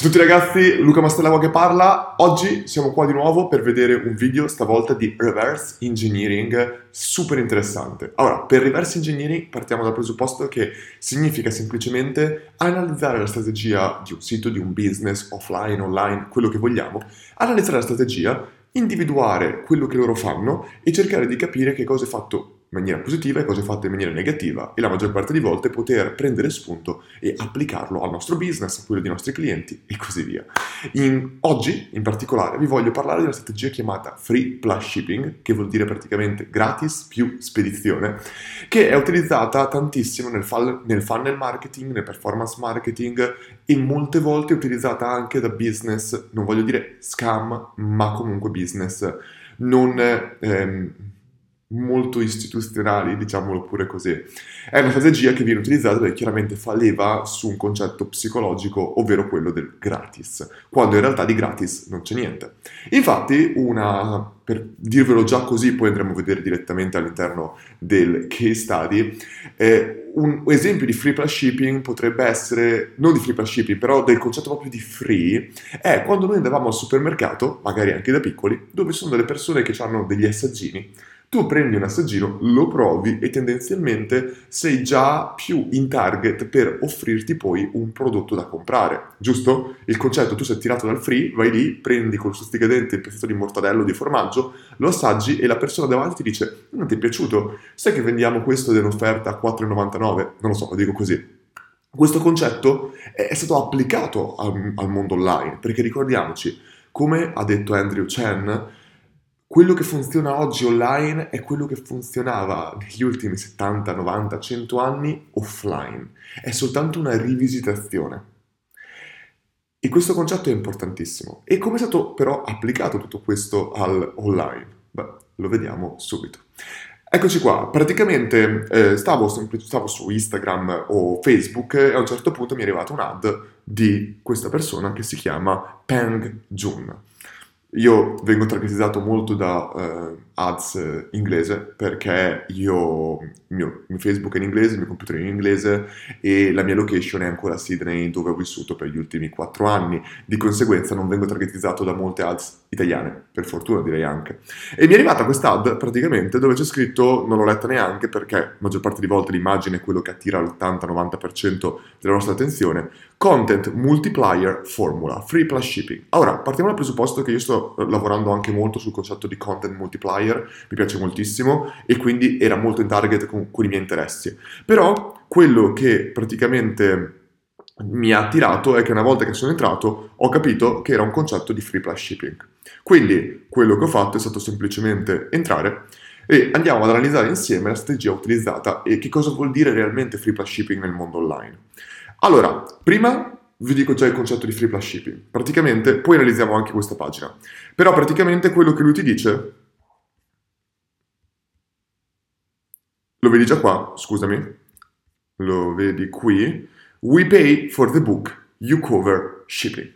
Ciao a tutti ragazzi, Luca Mastellavo che parla. Oggi siamo qua di nuovo per vedere un video stavolta di reverse engineering super interessante. Allora, per reverse engineering partiamo dal presupposto che significa semplicemente analizzare la strategia di un sito, di un business, offline, online, quello che vogliamo, analizzare la strategia, individuare quello che loro fanno e cercare di capire che cosa è fatto maniera positiva e cose fatte in maniera negativa e la maggior parte di volte poter prendere spunto e applicarlo al nostro business, a quello dei nostri clienti e così via. In, oggi, in particolare, vi voglio parlare di una strategia chiamata Free Plus Shipping, che vuol dire praticamente gratis più spedizione, che è utilizzata tantissimo nel, fall, nel funnel marketing, nel performance marketing e molte volte utilizzata anche da business, non voglio dire scam, ma comunque business non... Ehm, molto istituzionali, diciamolo pure così. È una strategia che viene utilizzata perché chiaramente fa leva su un concetto psicologico, ovvero quello del gratis, quando in realtà di gratis non c'è niente. Infatti, una, per dirvelo già così, poi andremo a vedere direttamente all'interno del case study, eh, un esempio di free plus shipping potrebbe essere, non di free plus shipping, però del concetto proprio di free, è quando noi andavamo al supermercato, magari anche da piccoli, dove sono delle persone che hanno degli assaggini tu prendi un assaggino, lo provi e tendenzialmente sei già più in target per offrirti poi un prodotto da comprare, giusto? Il concetto, tu sei tirato dal free, vai lì, prendi col susticadente il pezzetto di mortadello di formaggio, lo assaggi e la persona davanti ti dice non ti è piaciuto? Sai che vendiamo questo dell'offerta a 4,99? Non lo so, lo dico così. Questo concetto è stato applicato al, al mondo online, perché ricordiamoci, come ha detto Andrew Chen, quello che funziona oggi online è quello che funzionava negli ultimi 70, 90, 100 anni offline. È soltanto una rivisitazione. E questo concetto è importantissimo. E come è stato però applicato tutto questo all'online? Beh, lo vediamo subito. Eccoci qua, praticamente eh, stavo, stavo, su Instagram o Facebook e a un certo punto mi è arrivata un'ad di questa persona che si chiama Peng Jun. Io vengo targetizzato molto da uh, ads inglese perché io, mio, mio, Facebook è in inglese, il mio computer è in inglese e la mia location è ancora a Sydney dove ho vissuto per gli ultimi quattro anni. Di conseguenza non vengo targetizzato da molte ads italiane, per fortuna direi anche. E mi è arrivata questa ad praticamente dove c'è scritto, non l'ho letta neanche perché la maggior parte di volte l'immagine è quello che attira l'80-90% della nostra attenzione, Content Multiplier Formula, Free Plus Shipping. Ora, partiamo dal presupposto che io sto lavorando anche molto sul concetto di Content Multiplier, mi piace moltissimo e quindi era molto in target con, con i miei interessi. Però quello che praticamente mi ha attirato è che una volta che sono entrato ho capito che era un concetto di Free Plus Shipping. Quindi quello che ho fatto è stato semplicemente entrare e andiamo ad analizzare insieme la strategia utilizzata e che cosa vuol dire realmente Free Plus Shipping nel mondo online. Allora, prima vi dico già il concetto di free plus shipping. Praticamente, poi analizziamo anche questa pagina. Però praticamente quello che lui ti dice... Lo vedi già qua, scusami. Lo vedi qui. We pay for the book, you cover shipping.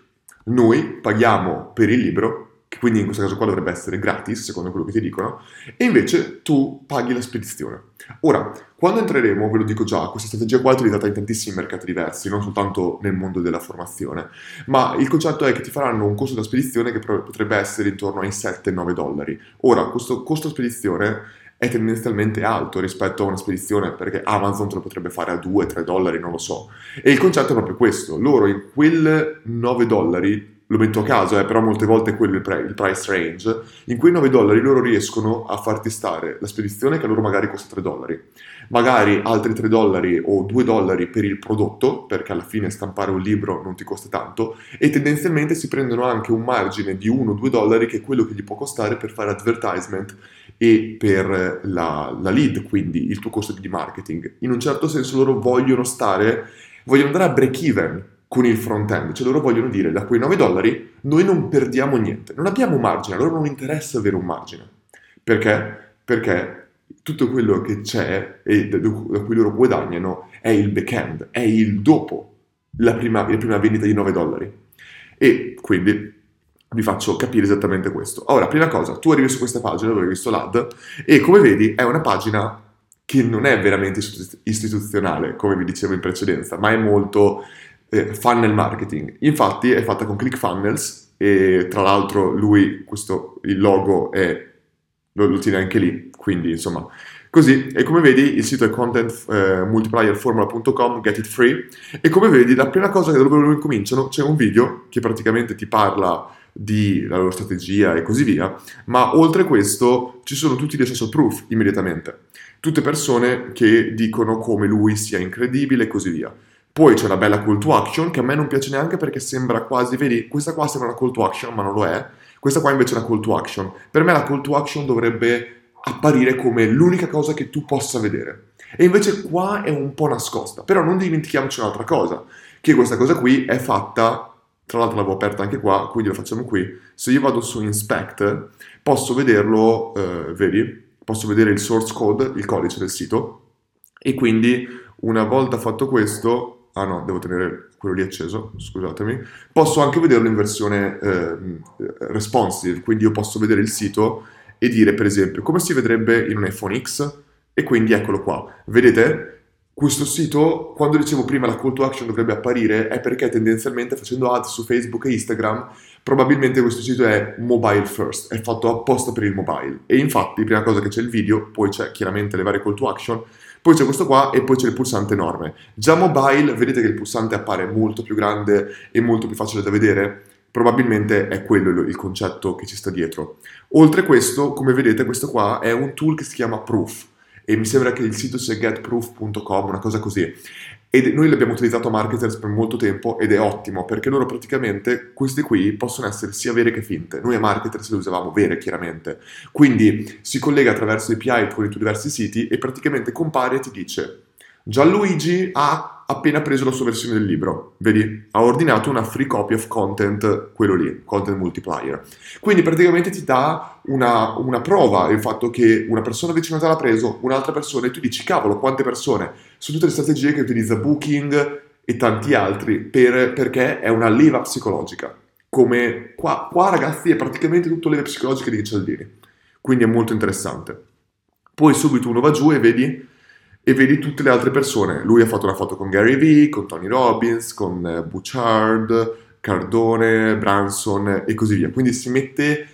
Noi paghiamo per il libro che quindi in questo caso qua dovrebbe essere gratis, secondo quello che ti dicono, e invece tu paghi la spedizione. Ora, quando entreremo, ve lo dico già, questa strategia qua è utilizzata in tantissimi mercati diversi, non soltanto nel mondo della formazione, ma il concetto è che ti faranno un costo da spedizione che potrebbe essere intorno ai 7-9 dollari. Ora, questo costo spedizione è tendenzialmente alto rispetto a una spedizione perché Amazon te lo potrebbe fare a 2-3 dollari, non lo so. E il concetto è proprio questo, loro in quel 9 dollari lo metto a caso, eh, però molte volte è quello il, pre- il, price range, in quei 9 dollari loro riescono a farti stare la spedizione che a loro magari costa 3 dollari, magari altri 3 dollari o 2 dollari per il prodotto, perché alla fine stampare un libro non ti costa tanto, e tendenzialmente si prendono anche un margine di 1-2 dollari che è quello che gli può costare per fare advertisement e per la, la lead, quindi il tuo costo di marketing. In un certo senso loro vogliono stare, vogliono andare a break even con il front-end, cioè loro vogliono dire da quei 9 dollari noi non perdiamo niente, non abbiamo margine, a loro non interessa avere un margine. Perché? Perché tutto quello che c'è e da, cui loro guadagnano è il back-end, è il dopo la prima, la prima vendita di 9 dollari. E quindi vi faccio capire esattamente questo. Ora, prima cosa, tu arrivi su questa pagina dove hai visto l'ad e come vedi è una pagina che non è veramente istituzionale, come vi dicevo in precedenza, ma è molto eh, funnel marketing. Infatti è fatta con ClickFunnels e tra l'altro lui, questo, il logo è, lo, lo tiene anche lì, quindi insomma Così, e come vedi il sito è contentmultiplierformula.com, get it free, e come vedi la prima cosa che dove loro incominciano c'è un video che praticamente ti parla della loro strategia e così via, ma oltre questo ci sono tutti dei social proof immediatamente, tutte persone che dicono come lui sia incredibile e così via. Poi c'è una bella call to action che a me non piace neanche perché sembra quasi, vedi, questa qua sembra una call to action ma non lo è, questa qua invece è una call to action. Per me la call to action dovrebbe apparire come l'unica cosa che tu possa vedere. E invece qua è un po' nascosta. Però non dimentichiamoci un'altra cosa, che questa cosa qui è fatta, tra l'altro l'avevo aperta anche qua, quindi lo facciamo qui. Se io vado su Inspect, posso vederlo, eh, vedi? Posso vedere il source code, il codice del sito, e quindi una volta fatto questo, ah no, devo tenere quello lì acceso, scusatemi, posso anche vederlo in versione eh, responsive, quindi io posso vedere il sito e dire per esempio come si vedrebbe in un iPhone X e quindi eccolo qua. Vedete? Questo sito, quando dicevo prima la call to action dovrebbe apparire, è perché tendenzialmente facendo ads su Facebook e Instagram, probabilmente questo sito è mobile first, è fatto apposta per il mobile. E infatti, prima cosa che c'è il video, poi c'è chiaramente le varie call to action, poi c'è questo qua e poi c'è il pulsante enorme. Già mobile, vedete che il pulsante appare molto più grande e molto più facile da vedere? probabilmente è quello il concetto che ci sta dietro. Oltre a questo, come vedete, questo qua è un tool che si chiama Proof e mi sembra che il sito sia getproof.com, una cosa così. E noi l'abbiamo utilizzato a Marketers per molto tempo ed è ottimo perché loro praticamente queste qui possono essere sia vere che finte. Noi a Marketers le usavamo vere chiaramente. Quindi si collega attraverso API con i tuoi diversi siti e praticamente compare e ti dice Gianluigi ha appena preso la sua versione del libro, vedi? Ha ordinato una free copy of content, quello lì, content multiplier. Quindi praticamente ti dà una, una prova il fatto che una persona vicino a te l'ha preso, un'altra persona, e tu dici, cavolo, quante persone? Sono tutte le strategie che utilizza Booking e tanti altri per, perché è una leva psicologica. Come qua, qua, ragazzi, è praticamente tutto leve psicologiche di Cialdini. Quindi è molto interessante. Poi subito uno va giù e vedi e vedi tutte le altre persone. Lui ha fatto una foto con Gary Vee, con Tony Robbins, con eh, Bouchard, Cardone, Branson e così via. Quindi si mette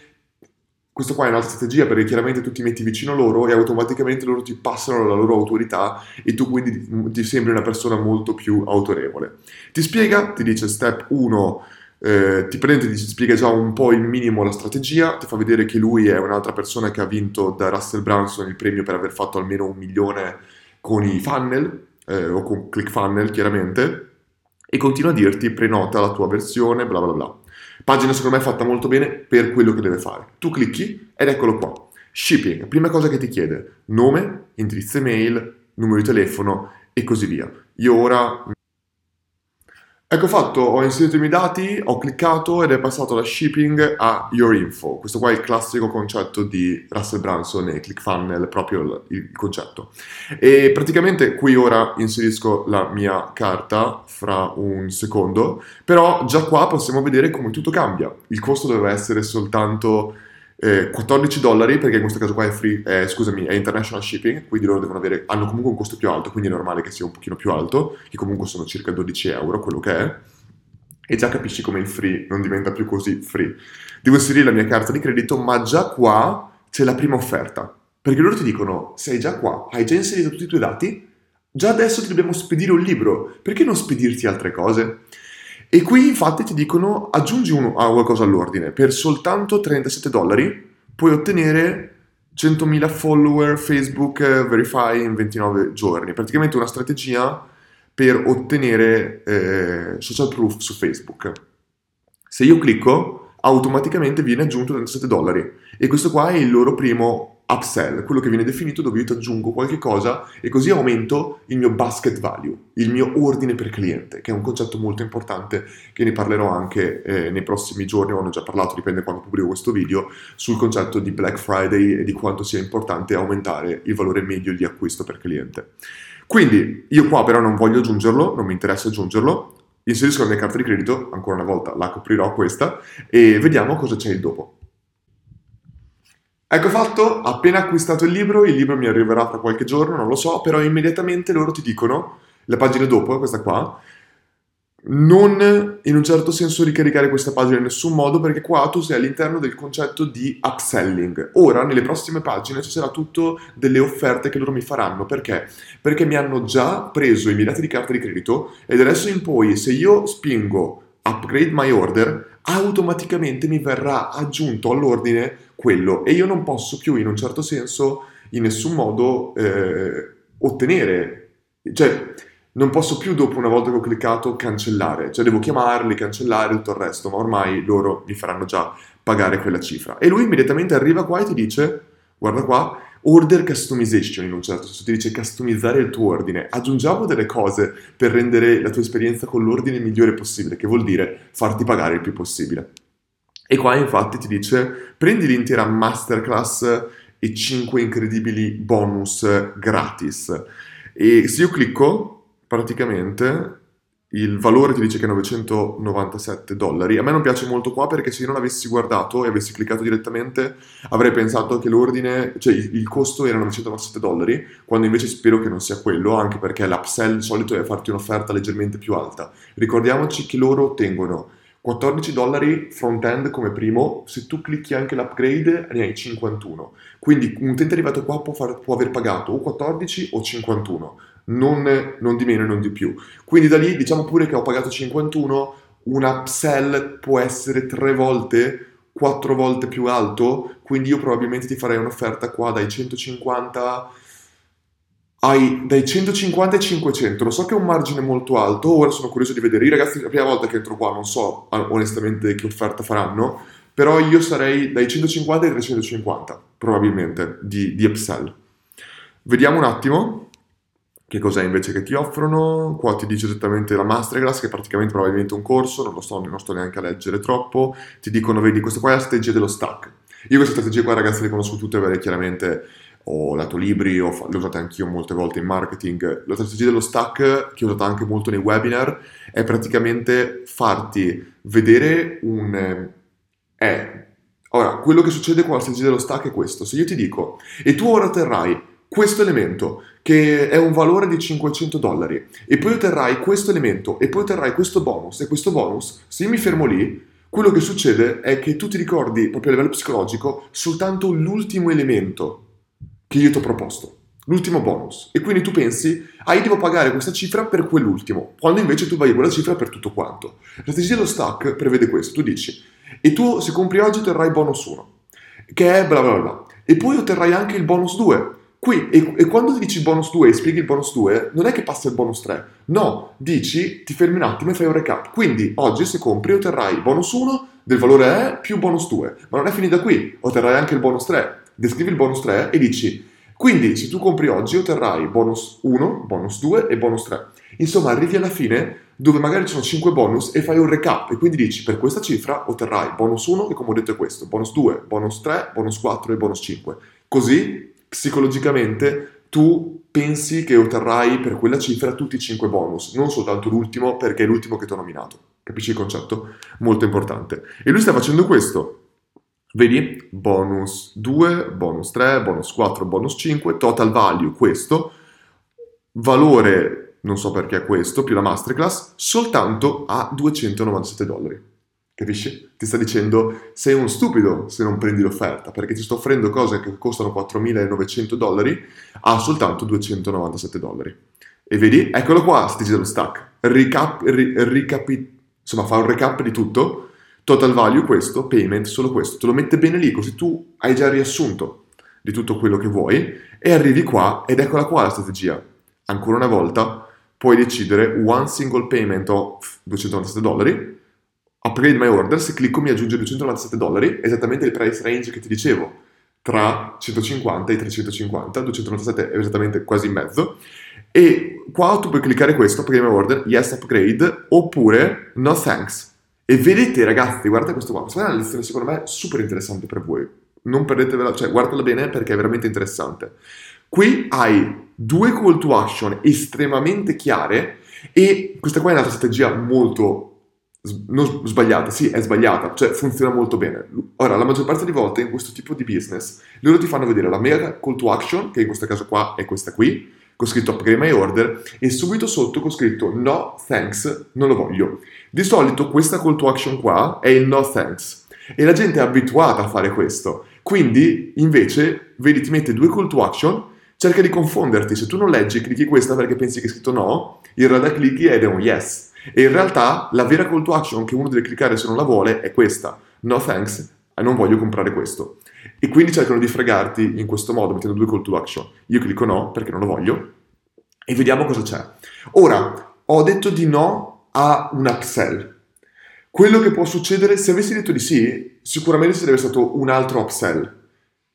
questo qua è un'altra strategia perché chiaramente tu ti metti vicino a loro e automaticamente loro ti passano la loro autorità e tu quindi ti sembri una persona molto più autorevole. Ti spiega, ti dice step 1, eh, ti prende, ti spiega già un po' il minimo la strategia, ti fa vedere che lui è un'altra persona che ha vinto da Russell Branson il premio per aver fatto almeno un milione con i funnel eh, o con ClickFunnel chiaramente e continua a dirti prenota la tua versione, bla bla bla. Pagina secondo me fatta molto bene per quello che deve fare. Tu clicchi ed eccolo qua. Shipping, prima cosa che ti chiede, nome, indirizzo email, numero di telefono e così via. Io ora Ecco fatto, ho inserito i miei dati, ho cliccato ed è passato da shipping a your info. Questo qua è il classico concetto di Russell Branson e ClickFunnel, proprio il, concetto. E praticamente qui ora inserisco la mia carta fra un secondo, però già qua possiamo vedere come tutto cambia. Il costo doveva essere soltanto eh, 14 dollari perché in questo caso qua è free, eh, scusami, è international shipping, quindi loro devono avere, hanno comunque un costo più alto, quindi è normale che sia un pochino più alto, che comunque sono circa 12 euro, quello che è. E già capisci come il free non diventa più così free. Devo inserire la mia carta di credito, ma già qua c'è la prima offerta. Perché loro ti dicono, sei già qua, hai già inserito tutti i tuoi dati, già adesso ti dobbiamo spedire un libro, perché non spedirti altre cose? E qui infatti ti dicono aggiungi uno, ah, qualcosa all'ordine, per soltanto 37 dollari puoi ottenere 100.000 follower Facebook eh, Verify in 29 giorni, praticamente una strategia per ottenere eh, social proof su Facebook. Se io clicco, automaticamente viene aggiunto 37 dollari. E questo qua è il loro primo upsell, quello che viene definito dove io ti aggiungo qualche cosa e così aumento il mio basket value, il mio ordine per cliente, che è un concetto molto importante che ne parlerò anche eh, nei prossimi giorni, ho già parlato, dipende quando pubblico questo video, sul concetto di Black Friday e di quanto sia importante aumentare il valore medio di acquisto per cliente. Quindi io qua però non voglio aggiungerlo, non mi interessa aggiungerlo, inserisco la mia carta di credito, ancora una volta la coprirò questa, e vediamo cosa c'è il dopo. Ecco fatto, appena acquistato il libro, il libro mi arriverà tra qualche giorno, non lo so, però immediatamente loro ti dicono, la pagina dopo, questa qua, non in un certo senso ricaricare questa pagina in nessun modo perché qua tu sei all'interno del concetto di upselling. Ora nelle prossime pagine ci sarà tutto delle offerte che loro mi faranno perché? Perché mi hanno già preso i miei dati di carta di credito ed adesso in poi se io spingo upgrade my order automaticamente mi verrà aggiunto all'ordine quello. E io non posso più in un certo senso in nessun modo eh, ottenere. Cioè non posso più dopo una volta che ho cliccato cancellare, cioè devo chiamarli, cancellare tutto il resto, ma ormai loro mi faranno già pagare quella cifra. E lui immediatamente arriva qua e ti dice, guarda qua, order customization in un certo senso, ti dice customizzare il tuo ordine, aggiungiamo delle cose per rendere la tua esperienza con l'ordine migliore possibile, che vuol dire farti pagare il più possibile. E qua infatti ti dice, prendi l'intera masterclass e 5 incredibili bonus gratis. E se io clicco, praticamente il valore ti dice che è 997 dollari. A me non piace molto qua perché se io non avessi guardato e avessi cliccato direttamente avrei pensato che l'ordine, cioè il costo era 997 dollari, quando invece spero che non sia quello, anche perché l'upsell di solito è farti un'offerta leggermente più alta. Ricordiamoci che loro ottengono 14 dollari front-end come primo, se tu clicchi anche l'upgrade ne hai 51. Quindi un utente arrivato qua può, far, può aver pagato o 14 o 51 non, non di meno e non di più. Quindi da lì diciamo pure che ho pagato 51, un upsell può essere tre volte, quattro volte più alto, quindi io probabilmente ti farei un'offerta qua dai 150 ai dai 150 ai 500. Lo so che è un margine molto alto, ora sono curioso di vedere. I ragazzi, la prima volta che entro qua, non so onestamente che offerta faranno, però io sarei dai 150 ai 350, probabilmente, di, di upsell. Vediamo un attimo. Che cos'è invece che ti offrono? Qua ti dice esattamente la masterclass, che è praticamente probabilmente un corso, non lo so, non sto neanche a leggere troppo. Ti dicono, vedi, questa qua è la strategia dello stack. Io queste strategie qua, ragazzi, le conosco tutte perché chiaramente ho letto libri, ho, le ho usate anch'io molte volte in marketing. La strategia dello stack, che ho usato anche molto nei webinar, è praticamente farti vedere un... È, ora, quello che succede con la strategia dello stack è questo. Se io ti dico, e tu ora terrai questo elemento che è un valore di 500 dollari e poi otterrai questo elemento e poi otterrai questo bonus e questo bonus, se io mi fermo lì, quello che succede è che tu ti ricordi proprio a livello psicologico soltanto l'ultimo elemento che io ti ho proposto, l'ultimo bonus. E quindi tu pensi, ah io devo pagare questa cifra per quell'ultimo, quando invece tu vai a quella cifra per tutto quanto. La strategia dello stack prevede questo, tu dici, e tu se compri oggi otterrai bonus 1, che è bla bla bla, e poi otterrai anche il bonus 2, Qui, e, e, quando dici bonus 2 e spieghi il bonus 2, non è che passa il bonus 3, no, dici, ti fermi un attimo e fai un recap. Quindi oggi se compri otterrai bonus 1 del valore E più bonus 2, ma non è finita qui, otterrai anche il bonus 3. Descrivi il bonus 3 e dici, quindi se tu compri oggi otterrai bonus 1, bonus 2 e bonus 3. Insomma, arrivi alla fine dove magari ci sono 5 bonus e fai un recap e quindi dici per questa cifra otterrai bonus 1 che come ho detto è questo, bonus 2, bonus 3, bonus 4 e bonus 5. Così psicologicamente tu pensi che otterrai per quella cifra tutti i 5 bonus, non soltanto l'ultimo perché è l'ultimo che ti ho nominato. Capisci il concetto? Molto importante. E lui sta facendo questo. Vedi? Bonus 2, bonus 3, bonus 4, bonus 5, total value questo, valore, non so perché questo, più la masterclass, soltanto a 297 dollari. Capisci? Ti sta dicendo sei un stupido se non prendi l'offerta perché ti sto offrendo cose che costano 4.900 dollari a soltanto 297 dollari. E vedi, eccolo qua, sti dello stack. Recap, ri, ricapi, insomma, fa un recap di tutto. Total value questo, payment solo questo. Te lo mette bene lì così tu hai già riassunto di tutto quello che vuoi e arrivi qua ed eccola qua la strategia. Ancora una volta puoi decidere one single payment of 297 dollari upgrade my order, se clicco mi aggiunge 297 dollari, esattamente il price range che ti dicevo, tra 150 e 350, 297 è esattamente quasi in mezzo, e qua tu puoi cliccare questo, upgrade my order, yes upgrade, oppure no thanks. E vedete ragazzi, guardate questo qua, questa è una lezione secondo me super interessante per voi, non perdetevela, cioè guardatela bene perché è veramente interessante. Qui hai due call to action estremamente chiare e questa qua è una strategia molto non sbagliata, sì, è sbagliata, cioè funziona molto bene. Ora, la maggior parte delle volte in questo tipo di business, loro ti fanno vedere la mega call to action, che in questo caso qua è questa qui, con scritto upgrade my order e subito sotto con scritto no thanks, non lo voglio. Di solito questa call to action qua è il no thanks e la gente è abituata a fare questo. Quindi invece, vedi, ti mette due call to action, cerca di confonderti. Se tu non leggi, clicchi questa perché pensi che è scritto no, in realtà clicchi ed è un yes. E in realtà la vera call to action che uno deve cliccare se non la vuole è questa. No thanks, non voglio comprare questo. E quindi cercano di fregarti in questo modo, mettendo due call to action. Io clicco no perché non lo voglio e vediamo cosa c'è. Ora, ho detto di no a un upsell. Quello che può succedere, se avessi detto di sì, sicuramente sarebbe stato un altro upsell.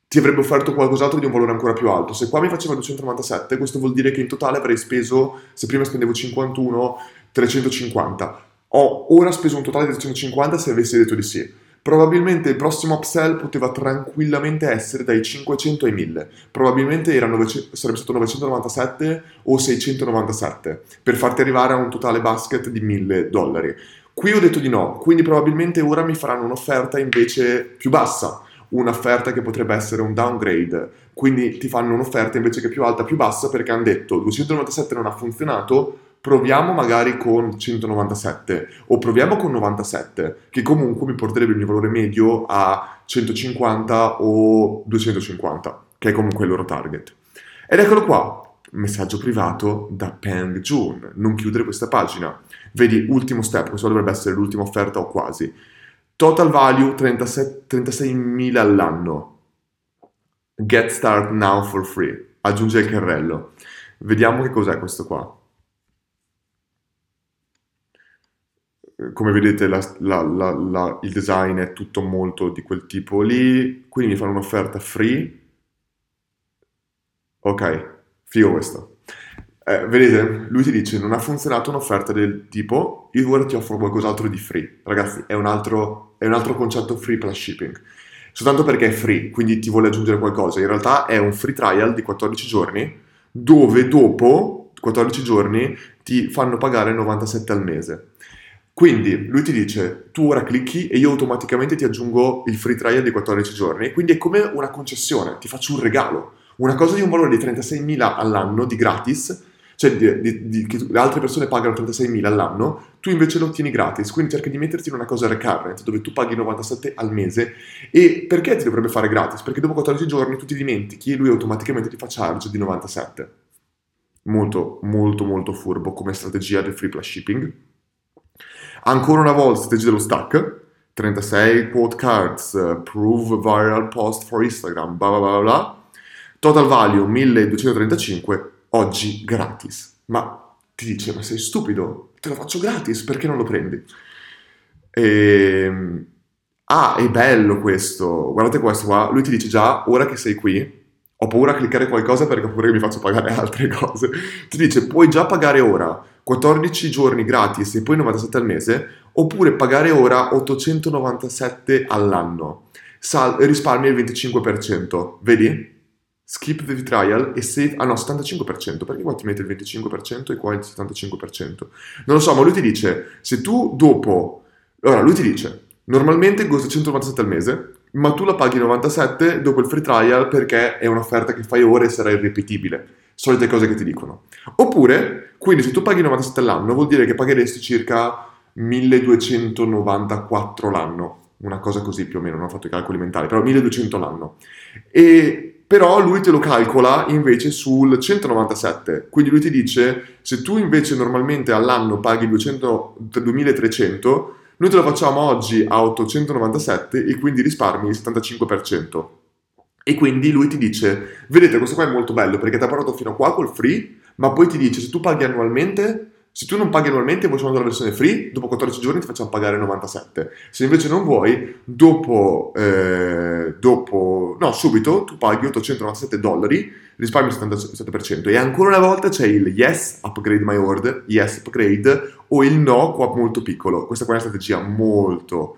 Ti avrebbe offerto qualcos'altro di un valore ancora più alto. Se qua mi faceva 297, questo vuol dire che in totale avrei speso, se prima spendevo 51, 350. Ho ora speso un totale di 350 se avessi detto di sì. Probabilmente il prossimo upsell poteva tranquillamente essere dai 500 ai 1000. Probabilmente 900, sarebbe stato 997 o 697 per farti arrivare a un totale basket di 1000 dollari. Qui ho detto di no, quindi probabilmente ora mi faranno un'offerta invece più bassa, un'offerta che potrebbe essere un downgrade. Quindi ti fanno un'offerta invece che più alta, più bassa perché hanno detto 297 non ha funzionato, proviamo magari con 197 o proviamo con 97, che comunque mi porterebbe il mio valore medio a 150 o 250, che è comunque il loro target. Ed eccolo qua, messaggio privato da Peng Jun, non chiudere questa pagina. Vedi, ultimo step, questo dovrebbe essere l'ultima offerta o quasi. Total value 36.000 all'anno. Get start now for free. Aggiunge il carrello. Vediamo che cos'è questo qua. Come vedete la, la, la, il design è tutto molto di quel tipo lì, quindi mi fanno un'offerta free. Ok, figo questo. Eh, vedete, lui ti dice non ha funzionato un'offerta del tipo io ora ti offro qualcos'altro di free. Ragazzi, è un altro, è un altro concetto free plus shipping. Soltanto perché è free, quindi ti vuole aggiungere qualcosa. In realtà è un free trial di 14 giorni dove dopo 14 giorni ti fanno pagare 97 al mese. Quindi lui ti dice, tu ora clicchi e io automaticamente ti aggiungo il free trial di 14 giorni, quindi è come una concessione, ti faccio un regalo, una cosa di un valore di 36.000 all'anno di gratis, cioè di, di, di, che le altre persone pagano 36.000 all'anno, tu invece lo ottieni gratis, quindi cerca di metterti in una cosa recurrent dove tu paghi 97 al mese e perché ti dovrebbe fare gratis? Perché dopo 14 giorni tu ti dimentichi e lui automaticamente ti fa charge di 97. Molto, molto, molto furbo come strategia del free plus shipping. Ancora una volta, strategia dello stack. 36 quote cards, prove viral post for Instagram, bla bla bla bla. Total value 1235, oggi gratis. Ma ti dice, ma sei stupido? Te lo faccio gratis, perché non lo prendi? E... Ehm, ah, è bello questo. Guardate questo qua. Lui ti dice già, ora che sei qui, ho paura a cliccare qualcosa perché ho paura che mi faccio pagare altre cose. Ti dice, puoi già pagare ora 14 giorni gratis e poi 97 al mese, oppure pagare ora 897 all'anno. Sal- risparmi il 25%, vedi? Skip the trial e save... Ah no, 75%, perché qua ti mette il 25% e qua il 75%? Non lo so, ma lui ti dice, se tu dopo... Allora, lui ti dice, normalmente costa 197 al mese, ma tu la paghi 97 dopo il free trial perché è un'offerta che fai ora e sarà irripetibile. Solite cose che ti dicono. Oppure, quindi se tu paghi 97 all'anno vuol dire che pagheresti circa 1294 l'anno. Una cosa così più o meno, non ho fatto i calcoli mentali, però 1200 l'anno. E però lui te lo calcola invece sul 197. Quindi lui ti dice, se tu invece normalmente all'anno paghi 200, 2300, noi te lo facciamo oggi a 897 e quindi risparmi il 75%. E quindi lui ti dice, vedete questo qua è molto bello perché ti ha parlato fino a qua col free, ma poi ti dice se tu paghi annualmente, se tu non paghi annualmente vuoi solo la versione free, dopo 14 giorni ti facciamo pagare 97. Se invece non vuoi, dopo, eh, dopo no, subito tu paghi 897 dollari, risparmi il 77%. E ancora una volta c'è il yes, upgrade my order, yes, upgrade, o il no qua molto piccolo. Questa qua è una strategia molto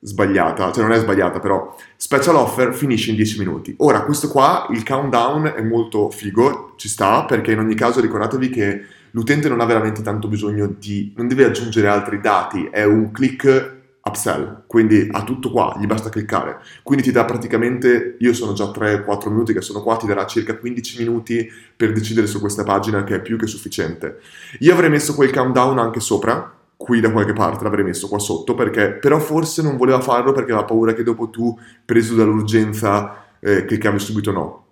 sbagliata, cioè non è sbagliata però, special offer finisce in 10 minuti. Ora, questo qua, il countdown è molto figo, ci sta, perché in ogni caso ricordatevi che l'utente non ha veramente tanto bisogno di, non deve aggiungere altri dati, è un click upsell, quindi ha tutto qua, gli basta cliccare. Quindi ti dà praticamente, io sono già 3-4 minuti che sono qua, ti darà circa 15 minuti per decidere su questa pagina che è più che sufficiente. Io avrei messo quel countdown anche sopra, qui da qualche parte l'avrei messo qua sotto, perché però forse non voleva farlo perché aveva paura che dopo tu, preso dall'urgenza, eh, cliccavi subito no.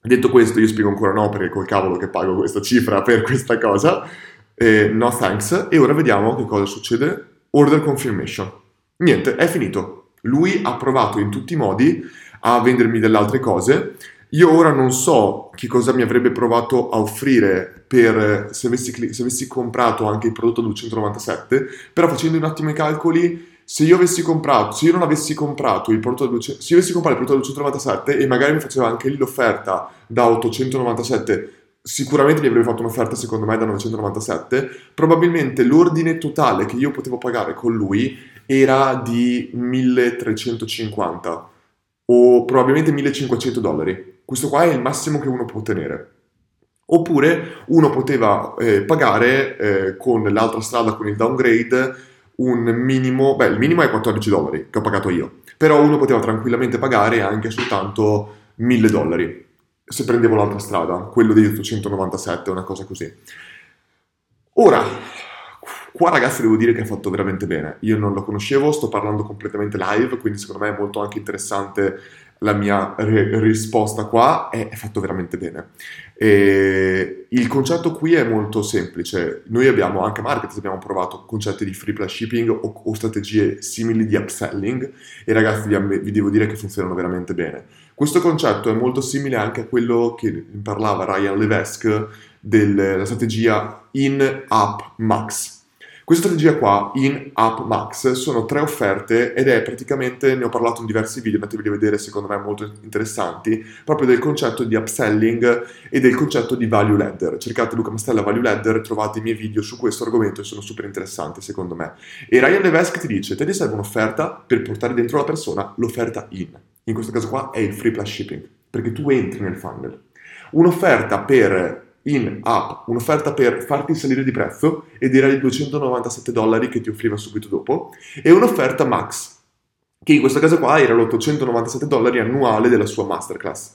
Detto questo, io spiego ancora no perché col cavolo che pago questa cifra per questa cosa. Eh, no thanks. E ora vediamo che cosa succede. Order confirmation. Niente, è finito. Lui ha provato in tutti i modi a vendermi delle altre cose. Io ora non so che cosa mi avrebbe provato a offrire per se avessi, se avessi comprato anche il prodotto 297, però facendo un attimo i calcoli se io avessi comprato, se io non avessi comprato il prodotto da se io avessi comprato il prodotto da 297 e magari mi faceva anche lì l'offerta da 897, sicuramente mi avrebbe fatto un'offerta secondo me da 997, probabilmente l'ordine totale che io potevo pagare con lui era di 1350 o probabilmente 1500 dollari. Questo qua è il massimo che uno può ottenere. Oppure uno poteva eh, pagare eh, con l'altra strada, con il downgrade, un minimo, beh il minimo è 14 dollari che ho pagato io, però uno poteva tranquillamente pagare anche soltanto 1000 dollari se prendevo l'altra strada, quello degli 897, una cosa così. Ora, qua ragazzi devo dire che ha fatto veramente bene, io non lo conoscevo, sto parlando completamente live, quindi secondo me è molto anche interessante la mia re- risposta qua è, è, fatto veramente bene. E il concetto qui è molto semplice. Noi abbiamo anche Market, abbiamo provato concetti di free plus shipping o, o strategie simili di upselling e ragazzi vi, vi, devo dire che funzionano veramente bene. Questo concetto è molto simile anche a quello che parlava Ryan Levesque della strategia in-app max questa strategia qua, in App Max, sono tre offerte ed è praticamente, ne ho parlato in diversi video, andatevi a vedere secondo me molto interessanti, proprio del concetto di upselling e del concetto di value ladder. Cercate Luca Mastella Value Ladder, trovate i miei video su questo argomento e sono super interessanti secondo me. E Ryan Levesque ti dice, te ti serve un'offerta per portare dentro la persona l'offerta in. In questo caso qua è il free plus shipping, perché tu entri nel funnel. Un'offerta per in app un'offerta per farti salire di prezzo ed era di 297 dollari che ti offriva subito dopo e un'offerta max che in questo caso qua era l'897 dollari annuale della sua masterclass.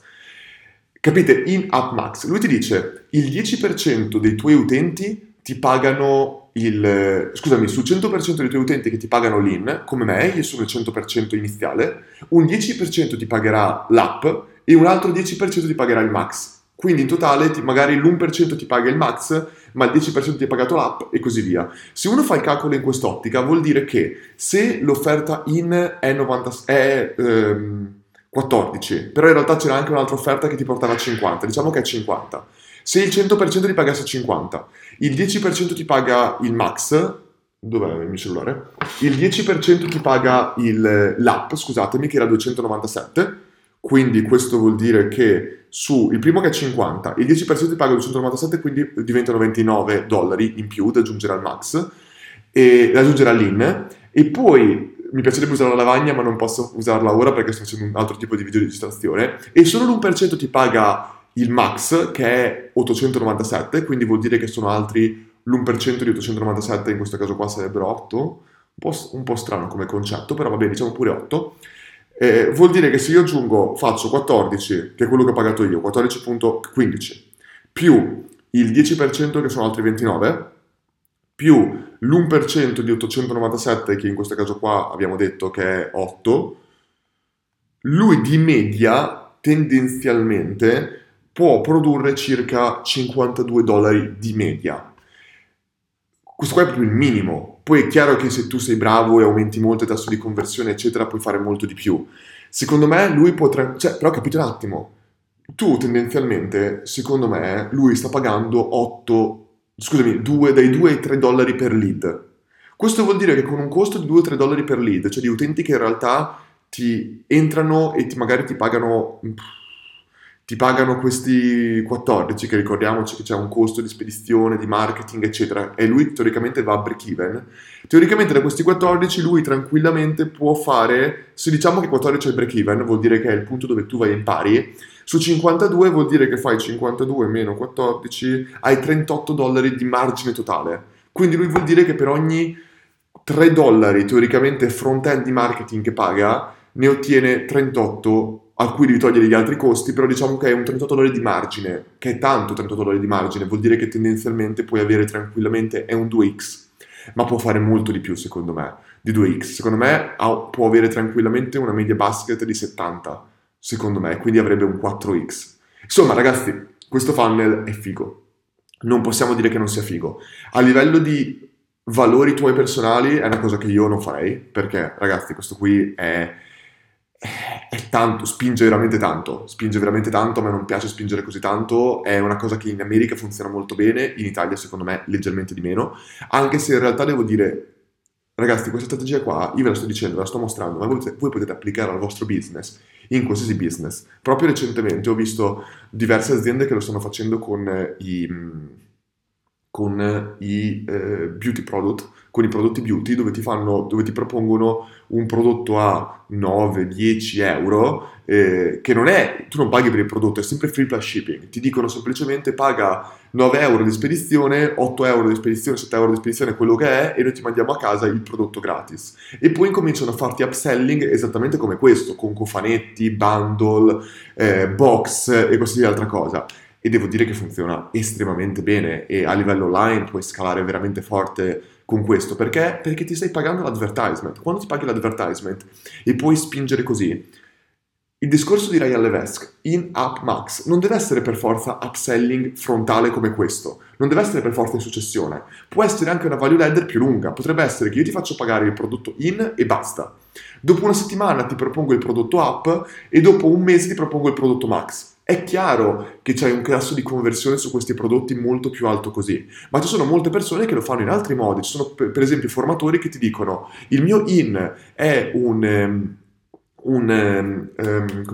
Capite? In app max. Lui ti dice il 10% dei tuoi utenti ti pagano il... scusami, sul 100% dei tuoi utenti che ti pagano l'in, come me, io sono il 100% iniziale, un 10% ti pagherà l'app e un altro 10% ti pagherà il max. Quindi in totale ti, magari l'1% ti paga il max, ma il 10% ti ha pagato l'app e così via. Se uno fa il calcolo in quest'ottica, vuol dire che se l'offerta in è, 90, è ehm, 14, però in realtà c'era anche un'altra offerta che ti portava a 50, diciamo che è 50. Se il 100% ti pagasse 50, il 10% ti paga il max, dov'è il mio cellulare? Il 10% ti paga il, l'app, scusatemi, che era 297, quindi questo vuol dire che su il primo che è 50, il 10% ti paga 297, quindi diventano 29 dollari in più da aggiungere al max, e da aggiungere all'in, e poi mi piacerebbe usare la lavagna ma non posso usarla ora perché sto facendo un altro tipo di video registrazione, e solo l'1% ti paga il max che è 897, quindi vuol dire che sono altri l'1% di 897, in questo caso qua sarebbero 8, un po', un po strano come concetto, però va bene, diciamo pure 8, eh, vuol dire che se io aggiungo, faccio 14, che è quello che ho pagato io, 14.15, più il 10% che sono altri 29, più l'1% di 897, che in questo caso qua abbiamo detto che è 8, lui di media tendenzialmente può produrre circa 52 dollari di media. Questo qua è proprio il minimo, poi è chiaro che se tu sei bravo e aumenti molto il tasso di conversione, eccetera, puoi fare molto di più. Secondo me lui potrà... Cioè, però capite un attimo, tu tendenzialmente, secondo me, lui sta pagando 8, scusami, 2, dai 2 ai 3 dollari per lead. Questo vuol dire che con un costo di 2-3 dollari per lead, cioè di utenti che in realtà ti entrano e ti, magari ti pagano ti pagano questi 14, che ricordiamoci che c'è un costo di spedizione, di marketing, eccetera, e lui teoricamente va a break even. Teoricamente da questi 14 lui tranquillamente può fare, se diciamo che 14 è il break even, vuol dire che è il punto dove tu vai in pari, su 52 vuol dire che fai 52 meno 14, hai 38 dollari di margine totale. Quindi lui vuol dire che per ogni 3 dollari teoricamente front-end di marketing che paga, ne ottiene 38 a cui devi togliere gli altri costi, però diciamo che è un 38 dollari di margine, che è tanto 38 dollari di margine, vuol dire che tendenzialmente puoi avere tranquillamente, è un 2x, ma può fare molto di più secondo me, di 2x. Secondo me può avere tranquillamente una media basket di 70, secondo me, quindi avrebbe un 4x. Insomma ragazzi, questo funnel è figo, non possiamo dire che non sia figo. A livello di valori tuoi personali è una cosa che io non farei, perché ragazzi questo qui è è tanto, spinge veramente tanto, spinge veramente tanto, a me non piace spingere così tanto, è una cosa che in America funziona molto bene, in Italia secondo me leggermente di meno, anche se in realtà devo dire, ragazzi, questa strategia qua, io ve la sto dicendo, ve la sto mostrando, ma voi, voi potete applicarla al vostro business, in qualsiasi business. Proprio recentemente ho visto diverse aziende che lo stanno facendo con i con i eh, beauty product, con i prodotti beauty dove ti, fanno, dove ti propongono un prodotto a 9-10 euro eh, che non è, tu non paghi per il prodotto, è sempre free plus shipping, ti dicono semplicemente paga 9 euro di spedizione, 8 euro di spedizione, 7 euro di spedizione, quello che è, e noi ti mandiamo a casa il prodotto gratis. E poi incominciano a farti upselling esattamente come questo, con cofanetti, bundle, eh, box e via altra cosa e devo dire che funziona estremamente bene e a livello online puoi scalare veramente forte con questo perché? Perché ti stai pagando l'advertisement. Quando ti paghi l'advertisement e puoi spingere così, il discorso di Ryan Levesque in App Max non deve essere per forza upselling frontale come questo, non deve essere per forza in successione, può essere anche una value ladder più lunga, potrebbe essere che io ti faccio pagare il prodotto in e basta. Dopo una settimana ti propongo il prodotto app e dopo un mese ti propongo il prodotto max. È chiaro che c'è un tasso di conversione su questi prodotti molto più alto così, ma ci sono molte persone che lo fanno in altri modi. Ci sono per esempio formatori che ti dicono il mio in è un, um, un um,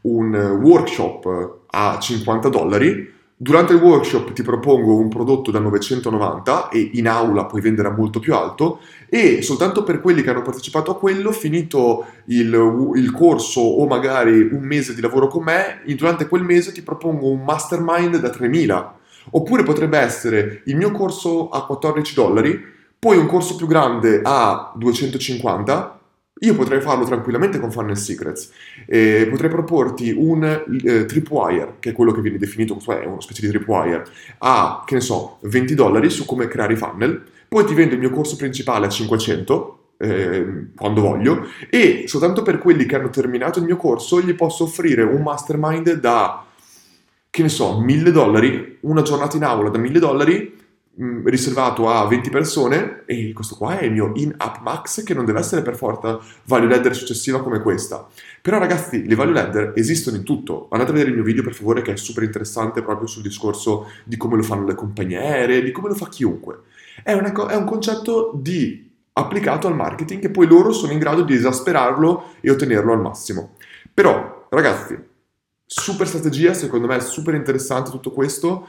un workshop a 50 dollari Durante il workshop ti propongo un prodotto da 990 e in aula puoi vendere a molto più alto e soltanto per quelli che hanno partecipato a quello, finito il, il corso o magari un mese di lavoro con me, durante quel mese ti propongo un mastermind da 3000. Oppure potrebbe essere il mio corso a 14 dollari, poi un corso più grande a 250 io potrei farlo tranquillamente con Funnel Secrets. Eh, potrei proporti un eh, tripwire, che è quello che viene definito, cioè una specie di tripwire, a, che ne so, 20 dollari su come creare i funnel. Poi ti vendo il mio corso principale a 500, eh, quando voglio, e soltanto per quelli che hanno terminato il mio corso gli posso offrire un mastermind da, che ne so, 1000 dollari, una giornata in aula da 1000 dollari Mm, riservato a 20 persone e questo qua è il mio in-app max che non deve essere per forza value ladder successiva come questa. Però ragazzi, le value ladder esistono in tutto. Andate a vedere il mio video per favore che è super interessante proprio sul discorso di come lo fanno le compagnie aeree, di come lo fa chiunque. È, co- è un concetto di applicato al marketing che poi loro sono in grado di esasperarlo e ottenerlo al massimo. Però, ragazzi, super strategia, secondo me è super interessante tutto questo.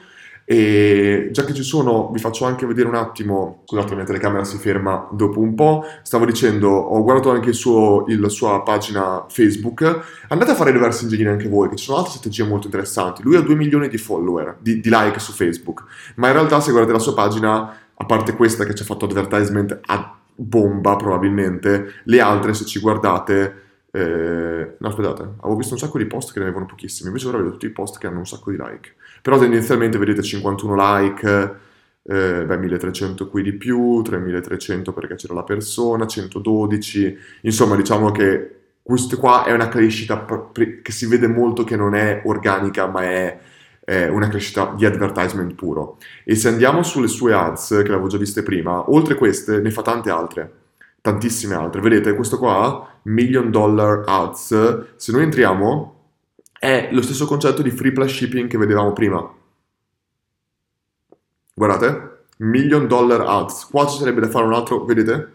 E già che ci sono, vi faccio anche vedere un attimo. Scusate, la mia telecamera si ferma dopo un po'. Stavo dicendo, ho guardato anche suo, il, la sua pagina Facebook. Andate a fare reverse engineering anche voi, che ci sono altre strategie molto interessanti. Lui ha 2 milioni di follower, di, di like su Facebook. Ma in realtà, se guardate la sua pagina, a parte questa che ci ha fatto advertisement a bomba probabilmente, le altre, se ci guardate. Eh, no, aspettate, avevo visto un sacco di post che ne avevano pochissimi, invece ora vedo tutti i post che hanno un sacco di like. Però tendenzialmente vedete 51 like, eh, beh 1300 qui di più, 3300 perché c'era la persona, 112, insomma diciamo che questo qua è una crescita che si vede molto che non è organica ma è, è una crescita di advertisement puro. E se andiamo sulle sue ads, che l'avevo già viste prima, oltre queste ne fa tante altre tantissime altre. Vedete, questo qua, Million Dollar Ads, se noi entriamo è lo stesso concetto di free plus shipping che vedevamo prima. Guardate, million dollar ads. Qua ci sarebbe da fare un altro, vedete?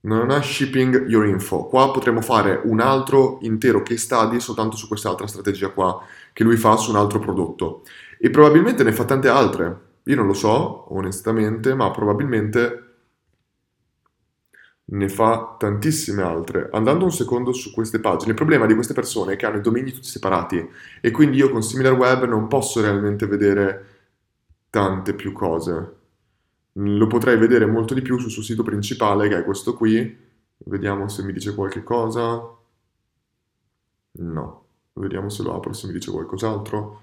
Non è shipping your info. Qua potremmo fare un altro intero case study soltanto su quest'altra strategia qua che lui fa su un altro prodotto. E probabilmente ne fa tante altre. Io non lo so, onestamente, ma probabilmente ne fa tantissime altre. Andando un secondo su queste pagine, il problema di queste persone è che hanno i domini tutti separati e quindi io con SimilarWeb non posso realmente vedere tante più cose. lo potrei vedere molto di più sul suo sito principale, che è questo qui. Vediamo se mi dice qualche cosa. No. Vediamo se lo apro, se mi dice qualcos'altro.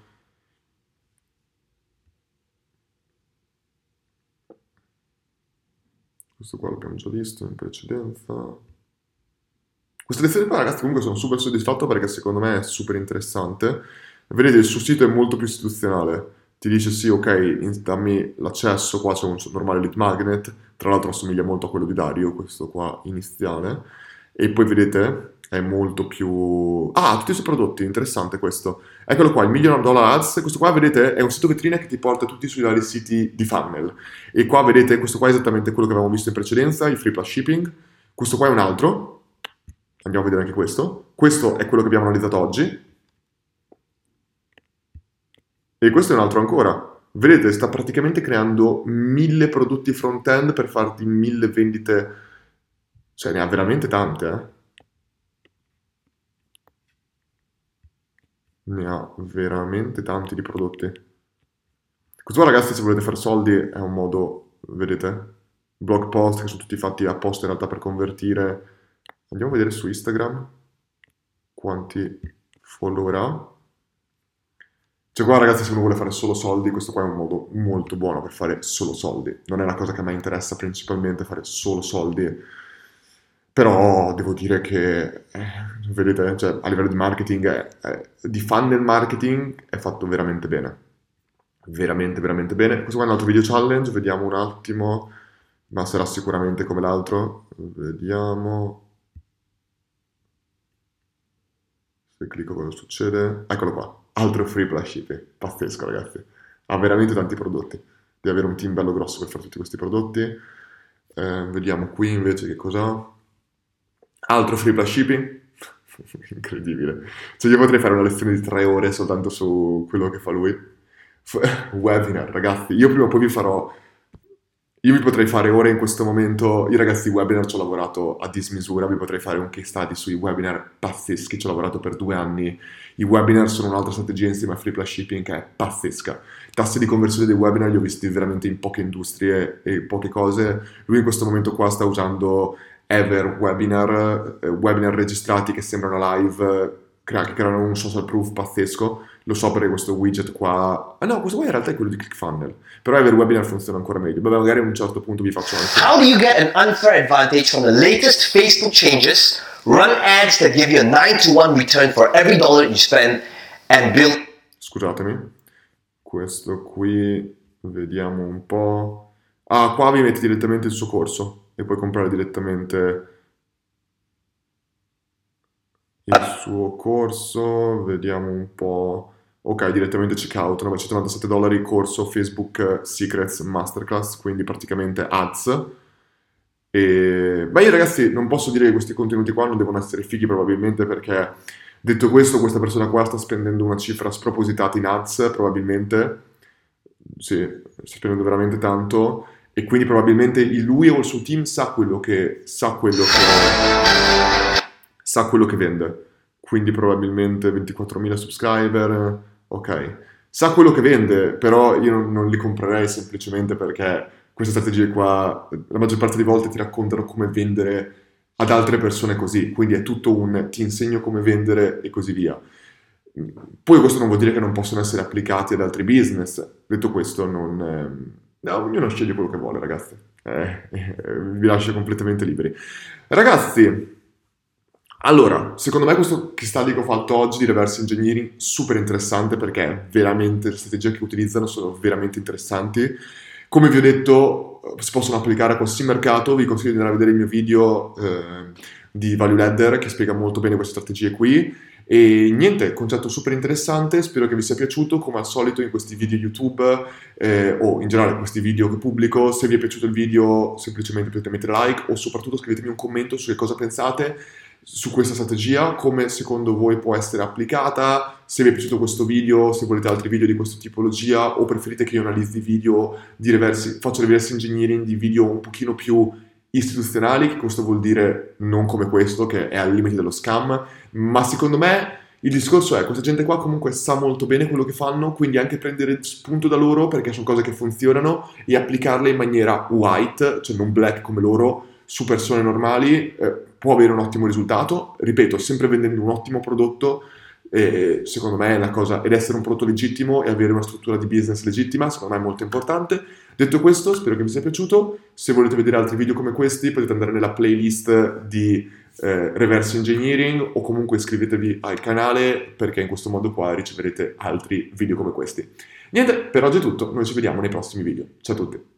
Questo qua l'abbiamo già visto in precedenza. Queste lezioni qua, ragazzi, comunque sono super soddisfatto perché secondo me è super interessante. Vedete, il suo sito è molto più istituzionale. Ti dice sì, ok, dammi l'accesso, qua c'è un normale lead magnet, tra l'altro assomiglia molto a quello di Dario, questo qua iniziale. E poi vedete, è molto più... Ah, tutti i suoi prodotti, interessante questo. Eccolo qua, il Million Dollar Ads, questo qua vedete è un sito vetrina che ti porta tutti sui vari siti di funnel. E qua vedete, questo qua è esattamente quello che avevamo visto in precedenza, il Free Plus Shipping. Questo qua è un altro, andiamo a vedere anche questo. Questo è quello che abbiamo analizzato oggi. E questo è un altro ancora. Vedete, sta praticamente creando mille prodotti front-end per farti mille vendite. Cioè, ne ha veramente tante, eh. Ne ha veramente tanti di prodotti. Questo qua ragazzi se volete fare soldi è un modo, vedete? Blog post che sono tutti fatti apposta in realtà per convertire. Andiamo a vedere su Instagram quanti follower ha. Cioè qua ragazzi se uno vuole fare solo soldi, questo qua è un modo molto buono per fare solo soldi. Non è una cosa che a me interessa principalmente fare solo soldi però devo dire che, eh, vedete, cioè, a livello di marketing, è, è, di funnel marketing è fatto veramente bene. Veramente, veramente bene. Questo qua è un altro video challenge, vediamo un attimo, ma sarà sicuramente come l'altro. Vediamo. Se clicco cosa succede. Eccolo qua, altro free plus shipping. Pazzesco ragazzi. Ha veramente tanti prodotti. Devi avere un team bello grosso per fare tutti questi prodotti. Eh, vediamo qui invece che cos'ha. Altro free plus shipping? Incredibile. Cioè io potrei fare una lezione di tre ore soltanto su quello che fa lui. Webinar, ragazzi. Io prima o poi vi farò... Io vi potrei fare ore in questo momento, io ragazzi i webinar ci ho lavorato a dismisura, vi potrei fare un case study sui webinar pazzeschi, ci ho lavorato per due anni. I webinar sono un'altra strategia insieme a free plus shipping che è pazzesca. Tassi di conversione dei webinar li ho visti veramente in poche industrie e poche cose. Lui in questo momento qua sta usando ever webinar, eh, webinar registrati che sembrano live, crea, che creano un social proof pazzesco. Lo so perché questo widget qua... Ah no, questo qua in realtà è quello di ClickFunnels. Però Ever Webinar funziona ancora meglio. Vabbè, magari a un certo punto vi faccio anche... How do you get an unfair advantage from the latest Facebook changes? Run ads that give you a 9 to 1 return for every dollar you spend and build... Scusatemi. Questo qui... Vediamo un po'... Ah, qua vi metti direttamente il suo corso e puoi comprare direttamente il suo corso, vediamo un po'. Ok, direttamente checkout, 997 dollari, corso Facebook Secrets Masterclass, quindi praticamente ads. E... Beh, io ragazzi non posso dire che questi contenuti qua non devono essere fighi probabilmente perché, detto questo, questa persona qua sta spendendo una cifra spropositata in ads, probabilmente. Sì, sta spendendo veramente tanto e quindi probabilmente lui o il suo team sa quello che, sa quello che, sa quello che vende. Quindi probabilmente 24.000 subscriber, ok. Sa quello che vende, però io non, non li comprerei semplicemente perché queste strategie qua, la maggior parte delle volte ti raccontano come vendere ad altre persone così, quindi è tutto un ti insegno come vendere e così via. Poi questo non vuol dire che non possono essere applicati ad altri business, detto questo non, No, ognuno sceglie quello che vuole, ragazzi. Eh, eh, vi lascio completamente liberi. Ragazzi, allora, secondo me questo study che ho fatto oggi di reverse engineering super interessante perché veramente le strategie che utilizzano sono veramente interessanti. Come vi ho detto, si possono applicare a qualsiasi mercato. Vi consiglio di andare a vedere il mio video eh, di Value Ladder che spiega molto bene queste strategie qui e niente, concetto super interessante, spero che vi sia piaciuto, come al solito in questi video YouTube eh, o in generale questi video che pubblico, se vi è piaciuto il video semplicemente potete mettere like o soprattutto scrivetemi un commento su che cosa pensate su questa strategia, come secondo voi può essere applicata, se vi è piaciuto questo video, se volete altri video di questa tipologia o preferite che io analizzi video di reverse, faccio reverse engineering di video un pochino più istituzionali, che questo vuol dire non come questo, che è al limite dello scam, ma secondo me il discorso è, questa gente qua comunque sa molto bene quello che fanno, quindi anche prendere spunto da loro perché sono cose che funzionano e applicarle in maniera white, cioè non black come loro, su persone normali, eh, può avere un ottimo risultato. Ripeto, sempre vendendo un ottimo prodotto, eh, secondo me è la cosa, ed essere un prodotto legittimo e avere una struttura di business legittima, secondo me è molto importante. Detto questo, spero che vi sia piaciuto. Se volete vedere altri video come questi, potete andare nella playlist di eh, reverse engineering o comunque iscrivetevi al canale perché in questo modo qua riceverete altri video come questi. Niente, per oggi è tutto, noi ci vediamo nei prossimi video. Ciao a tutti!